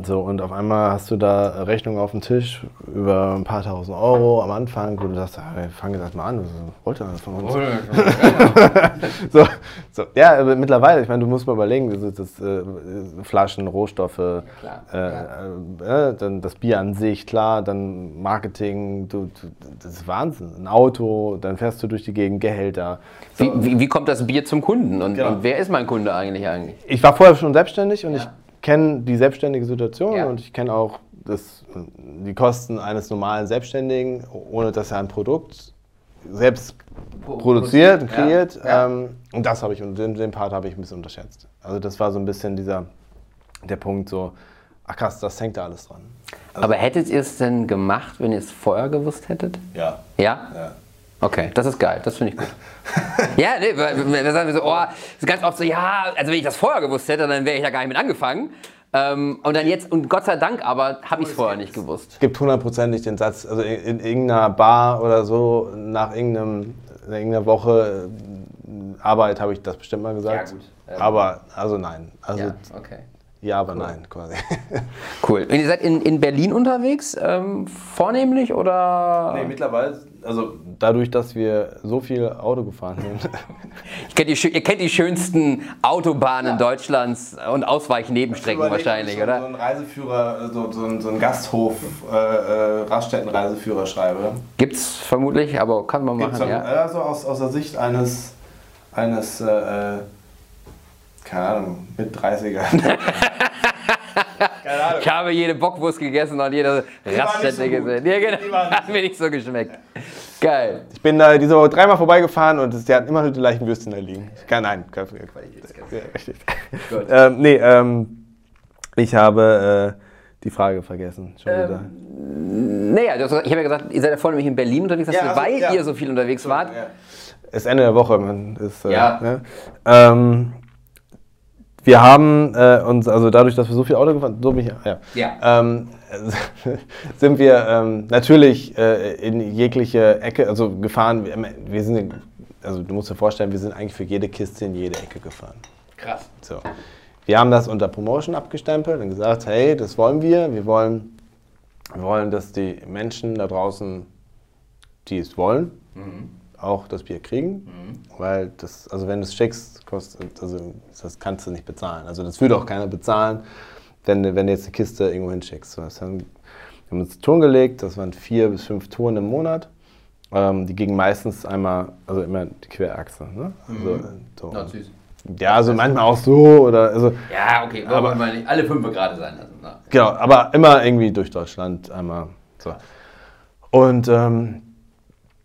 So, und auf einmal hast du da Rechnungen auf dem Tisch über ein paar tausend Euro am Anfang, wo du sagst, ah, wir fangen jetzt erst mal an, was wollt ihr denn von uns? [laughs] so, so, ja, aber mittlerweile, ich meine, du musst mal überlegen, das, ist das, äh, Flaschen, Rohstoffe, äh, äh, dann das Bier an sich, klar, dann Marketing, du, du, das ist Wahnsinn. Ein Auto, dann fährst du durch die Gegend, Gehälter. So, Wie, wie, wie kommt das Bier zum Kunden? Und, Genau. und wer ist mein Kunde eigentlich eigentlich? ich war vorher schon selbstständig und Ja. ich kenne die selbstständige Situation Ja. und ich kenne auch das, die Kosten eines normalen Selbstständigen, ohne dass er ein Produkt selbst produziert und kreiert. Ja. Ähm, und das habe ich, und den, den Part habe ich ein bisschen unterschätzt. Also das war so ein bisschen dieser, der Punkt so, ach krass, das hängt da alles dran. Aber hättet ihr es denn gemacht, wenn ihr es vorher gewusst hättet? Ja. Ja? ja. Okay, das ist geil, das finde ich gut. [laughs] ja, nee, wir sagen so, oh, das ist ganz oft so, ja, also wenn ich das vorher gewusst hätte, dann wäre ich da gar nicht mit angefangen. Ähm, und dann jetzt, und Gott sei Dank aber, habe ich es vorher nicht gewusst. Es gibt hundertprozentig den Satz, also in, in irgendeiner Bar oder so, nach irgendeinem, in irgendeiner Woche äh, Arbeit habe ich das bestimmt mal gesagt. Ja, gut. Ähm. Aber, also nein. Also Ja, ja, aber nein, quasi. [laughs] Cool. Und ihr seid in, in Berlin unterwegs, ähm, vornehmlich oder? mittlerweile, also dadurch, dass wir so viel Auto gefahren sind. [laughs] Kennt die, ihr kennt die schönsten Autobahnen Deutschlands und Ausweichnebenstrecken wahrscheinlich, So oder? einen Reiseführer, so, so, ein, so einen Gasthof, äh, äh, Raststätten-Reiseführer schreibe. Gibt's vermutlich, aber kann man machen, Gibt's ja. Also aus, aus der Sicht eines, eines äh, äh, keine Ahnung, mit 30er. [laughs] keine Ahnung. Ich habe jede Bockwurst gegessen und jede Raststätte so gesehen. Ja, genau. [laughs] Hat mir nicht so geschmeckt. Geil. Ich bin da diese Woche dreimal vorbeigefahren und es, der hat immer noch die gleichen Würstchen da liegen. Kein, nein, kein ja, richtig. [laughs] ähm, nee, ähm, ich habe äh, die Frage vergessen. Schon Ähm, wieder. Naja, ich habe ja gesagt, ihr seid ja vorne nämlich in Berlin unterwegs, Ja, also, weil ja. ihr so viel unterwegs wart. Ja. Ist Ende der Woche. Man ist, äh, Ja. ne? ähm, wir haben äh, uns, also dadurch, dass wir so viel Auto gefahren so bin ich, ja, Ja. Ähm, [laughs] sind wir ähm, natürlich äh, in jegliche Ecke, also gefahren. Wir, wir sind, in- also du musst dir vorstellen, wir sind eigentlich für jede Kiste in jede Ecke gefahren. Krass. So. Wir haben das unter Promotion abgestempelt und gesagt, hey, das wollen wir. Wir wollen, wir wollen, dass die Menschen da draußen, die es wollen, auch das Bier kriegen. Weil das, also wenn du es schickst, kostet, also das kannst du nicht bezahlen. Also das würde auch keiner bezahlen, wenn, du- wenn du jetzt eine Kiste irgendwo hinschickst. So, das haben, wir haben uns Touren gelegt, das waren vier bis fünf Touren im Monat. Ähm, die gingen meistens einmal, also immer die Querachse. Ne? Also, so. Na, süß. Ja, also manchmal auch so oder also Ja, okay, wollen Aber- mal nicht alle fünf gerade sein lassen. Na. genau, aber immer irgendwie durch Deutschland einmal so. Und ähm,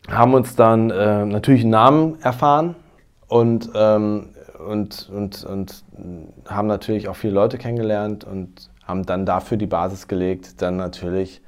haben uns dann äh, natürlich einen Namen erfahren und, ähm, und, und, und haben natürlich auch viele Leute kennengelernt und haben dann dafür die Basis gelegt, dann natürlich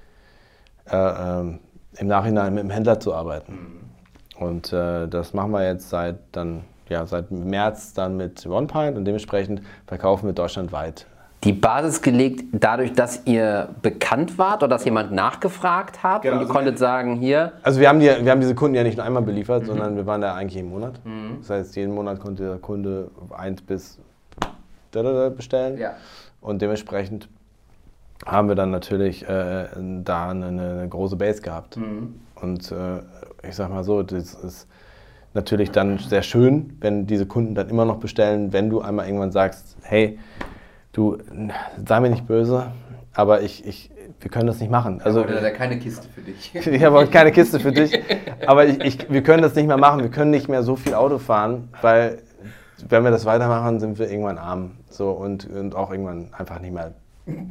äh, ähm, im Nachhinein mit dem Händler zu arbeiten. Und äh, das machen wir jetzt seit dann ja seit März dann mit One Pint und dementsprechend verkaufen wir deutschlandweit. Die Basis gelegt dadurch, dass ihr bekannt wart oder dass jemand nachgefragt hat Genau, und ihr also konntet sagen, hier, Also wir haben, die, wir haben diese Kunden ja nicht nur einmal beliefert, sondern wir waren da eigentlich jeden Monat. Das heißt, jeden Monat konnte der Kunde eins bis da, da, da bestellen. Ja. Und dementsprechend haben wir dann natürlich äh, da eine, eine große Base gehabt. Und äh, ich sag mal so, das ist natürlich dann sehr schön, wenn diese Kunden dann immer noch bestellen, wenn du einmal irgendwann sagst, hey, du, sei mir nicht böse, aber ich, ich, wir können das nicht machen. Also, Oder da keine Kiste für dich. [laughs] ich habe auch keine Kiste für dich, aber ich, ich, wir können das nicht mehr machen. Wir können nicht mehr so viel Auto fahren, weil wenn wir das weitermachen, sind wir irgendwann arm. So und, und auch irgendwann einfach nicht mehr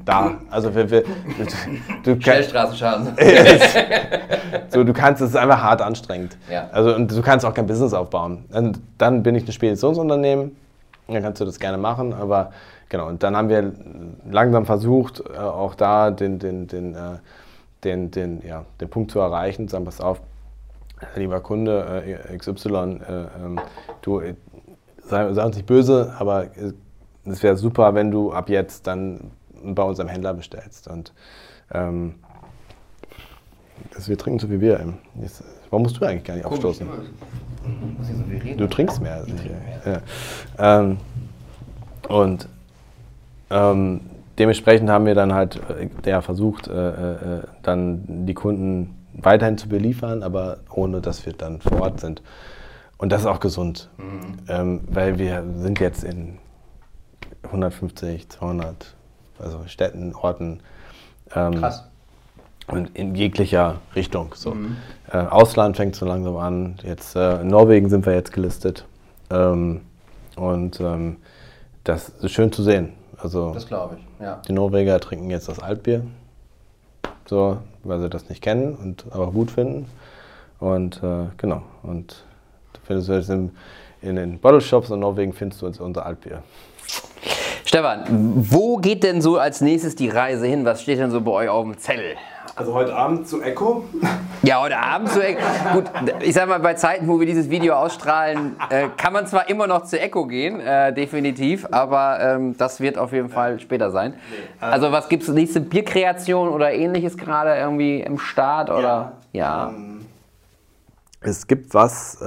da. Also wir, wir, du, du, Schnellstraßenschaden. [laughs] so, du kannst, es ist einfach hart anstrengend. Ja. Also und du kannst auch kein Business aufbauen. Und dann bin ich ein Speditionsunternehmen, dann kannst du das gerne machen, aber genau, und dann haben wir langsam versucht, äh, auch da den, den, den, äh, den, den, ja, den Punkt zu erreichen, sagen, pass auf, lieber Kunde äh, XY, äh, ähm, du äh, sei, sei uns nicht böse, aber äh, es wäre super, wenn du ab jetzt dann bei unserem Händler bestellst. Und ähm, das, wir trinken zu viel Bier. Jetzt, warum musst du eigentlich gar nicht aufstoßen? So viel reden? Du trinkst mehr als ich. Ja. Ähm, und ähm, dementsprechend haben wir dann halt äh, ja, versucht, äh, äh, dann die Kunden weiterhin zu beliefern, aber ohne dass wir dann vor Ort sind. Und das ist auch gesund, ähm, weil wir sind jetzt in 150, 200 also Städten, Orten. Ähm, Krass. und in jeglicher Richtung. So. Äh, Ausland fängt so langsam an. Jetzt äh, in Norwegen sind wir jetzt gelistet. Ähm, und ähm, das ist schön zu sehen. Also Das glaube ich, ja. die Norweger trinken jetzt das Altbier, so, weil sie das nicht kennen und aber gut finden. Und äh, genau. Und du findest jetzt in, in den Bottle Shops in Norwegen findest du jetzt unser Altbier. Stefan, wo geht denn so als nächstes die Reise hin? Was steht denn so bei euch auf dem Zettel? Also heute Abend zu Echo. [laughs] Ja, heute Abend zu Echo. Gut, ich sag mal, bei Zeiten, wo wir dieses Video ausstrahlen, äh, kann man zwar immer noch zu Echo gehen, äh, definitiv, aber ähm, das wird auf jeden Fall später sein. Also, was gibt es? Nächste Bierkreation oder ähnliches gerade irgendwie im Start? Oder? Ja. Es gibt was, äh,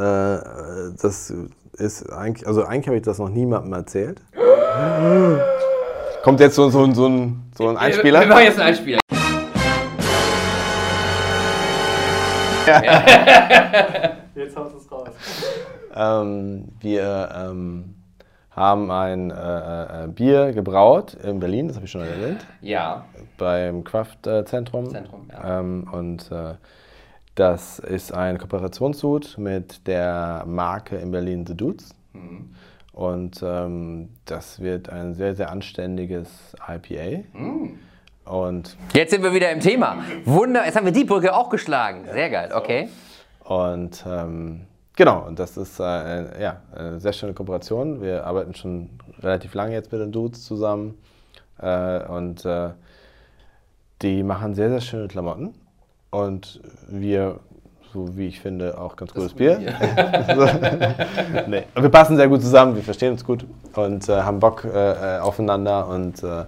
das ist eigentlich, also eigentlich habe ich das noch niemandem erzählt. [gasps] Kommt jetzt so, so, so, ein, so ein Einspieler? Wir machen jetzt einen Einspieler. [laughs] Jetzt haust du es raus. Ähm, wir ähm, haben ein äh, äh, Bier gebraut in Berlin, das habe ich schon erwähnt, Ja. beim Kraftzentrum. Zentrum, ja. ähm, und äh, das ist ein Kooperationssud mit der Marke in Berlin The Dudes. Mhm. Und ähm, das wird ein sehr, sehr anständiges IPA. Mhm. Und, Jetzt sind wir wieder im Thema. Wunder, jetzt haben wir die Brücke auch geschlagen. Sehr geil, okay. und ähm, genau, und das ist äh, ja, eine sehr schöne Kooperation. Wir arbeiten schon relativ lange jetzt mit den Dudes zusammen. Äh, und äh, die machen sehr, sehr schöne Klamotten. Und wir, so wie ich finde, auch ganz gutes Bier. [laughs] nee. Wir passen sehr gut zusammen, wir verstehen uns gut und äh, haben Bock äh, äh, aufeinander und äh,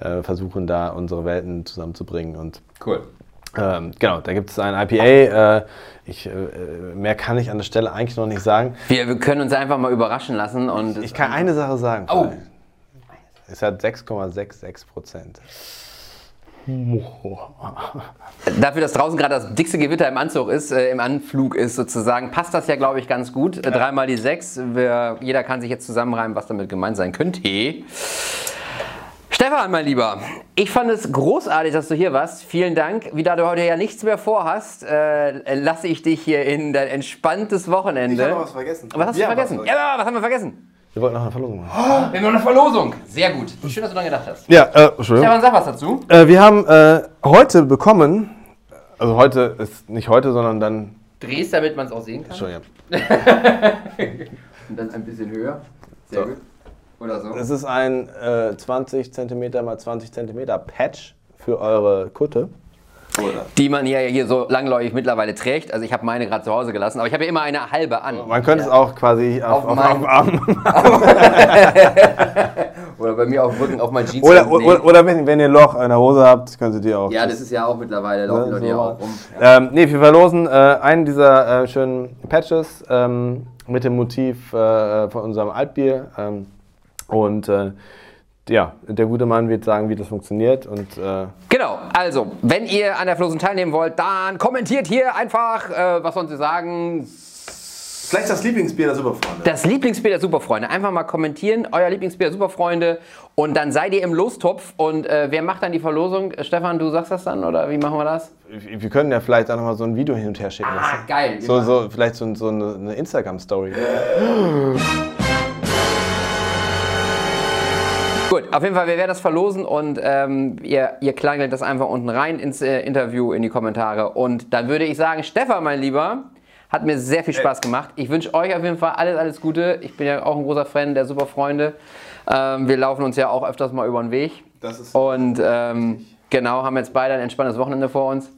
äh, versuchen da unsere Welten zusammenzubringen. Und Cool. ähm, genau, da gibt es ein IPA. Äh, ich, äh, mehr kann ich an der Stelle eigentlich noch nicht sagen. Wir, wir können uns einfach mal überraschen lassen und Ich kann eine Sache sagen. Oh. Es hat 6,66 Prozent. Dafür, dass draußen gerade das dickste Gewitter im Anzug ist, äh, im Anflug ist sozusagen, passt das ja, glaube ich, ganz gut. Äh, Dreimal die sechs. Wir, jeder kann sich jetzt zusammenreimen, was damit gemeint sein könnte. Stefan, mein Lieber, ich fand es großartig, dass du hier warst. Vielen Dank. Wie da du heute ja nichts mehr vorhast, äh, lasse ich dich hier in dein entspanntes Wochenende. Ich hab noch was vergessen. Was hast du Wir haben vergessen? was Ja, was haben wir vergessen? Wir wollten noch eine Verlosung machen. Wir haben noch eine Verlosung. Sehr gut. Schön, dass du daran gedacht hast. Ja, äh, Entschuldigung. Stefan, sag was dazu. Äh, wir haben äh, heute bekommen, also heute ist nicht heute, sondern dann. Drehst, damit man es auch sehen kann. Entschuldigung. [laughs] Und dann ein bisschen höher. Sehr So. gut. Oder so. Es ist ein äh, 20 cm mal 20 cm Patch für eure Kutte. Die man hier, hier so langläufig mittlerweile trägt. Also ich habe meine gerade zu Hause gelassen, aber ich habe ja immer eine halbe an. Man könnte es auch quasi auf, Auf auf, auf Arm. [laughs] Oder bei mir auf dem Rücken, auf mein Jeans. Oder, oder, oder wenn, wenn ihr Loch in der Hose habt, könnt ihr die auch. ja, das ist ja auch mittlerweile, laufen Ne, so ja mal. auch rum. Ja. Ähm, nee, wir verlosen äh, einen dieser äh, schönen Patches ähm, mit dem Motiv äh, von unserem Altbier. Ähm, und äh, ja, der gute Mann wird sagen, wie das funktioniert. Und, äh genau, also, wenn ihr an der Verlosung teilnehmen wollt, dann kommentiert hier einfach, äh, was sollen Sie sagen? Vielleicht das Lieblingsbier der Superfreunde. Das Lieblingsbier der Superfreunde. Einfach mal kommentieren, euer Lieblingsbier der Superfreunde. Und dann seid ihr im Lostopf. Und äh, wer macht dann die Verlosung? Stefan, du sagst das dann oder wie machen wir das? Wir können ja vielleicht auch nochmal so ein Video hin und her schicken. Ah, geil. So, so, vielleicht so, so eine, eine Instagram-Story. Gut, auf jeden Fall, wir werden das verlosen und ähm, ihr, ihr klangelt das einfach unten rein ins äh, Interview, in die Kommentare. Und dann würde ich sagen, Stefan, mein Lieber, hat mir sehr viel Spaß gemacht. Ich wünsche euch auf jeden Fall alles, alles Gute. Ich bin ja auch ein großer Fan der Superfreunde. Ähm, wir laufen uns ja auch öfters mal über den Weg. Das ist und ähm, genau, haben jetzt beide ein entspanntes Wochenende vor uns.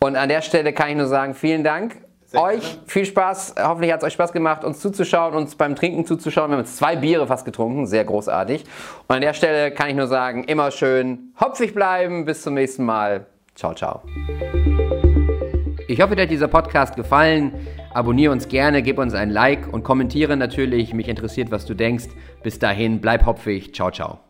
Und an der Stelle kann ich nur sagen, vielen Dank. Sehr euch gerne. viel Spaß. Hoffentlich hat es euch Spaß gemacht, uns zuzuschauen, uns beim Trinken zuzuschauen. Wir haben jetzt zwei Biere fast getrunken, sehr großartig. Und an der Stelle kann ich nur sagen, immer schön hopfig bleiben. Bis zum nächsten Mal. Ciao, ciao. Ich hoffe, dir hat dieser Podcast gefallen. Abonniere uns gerne, gib uns ein Like und kommentiere natürlich. Mich interessiert, was du denkst. Bis dahin, bleib hopfig. Ciao, ciao.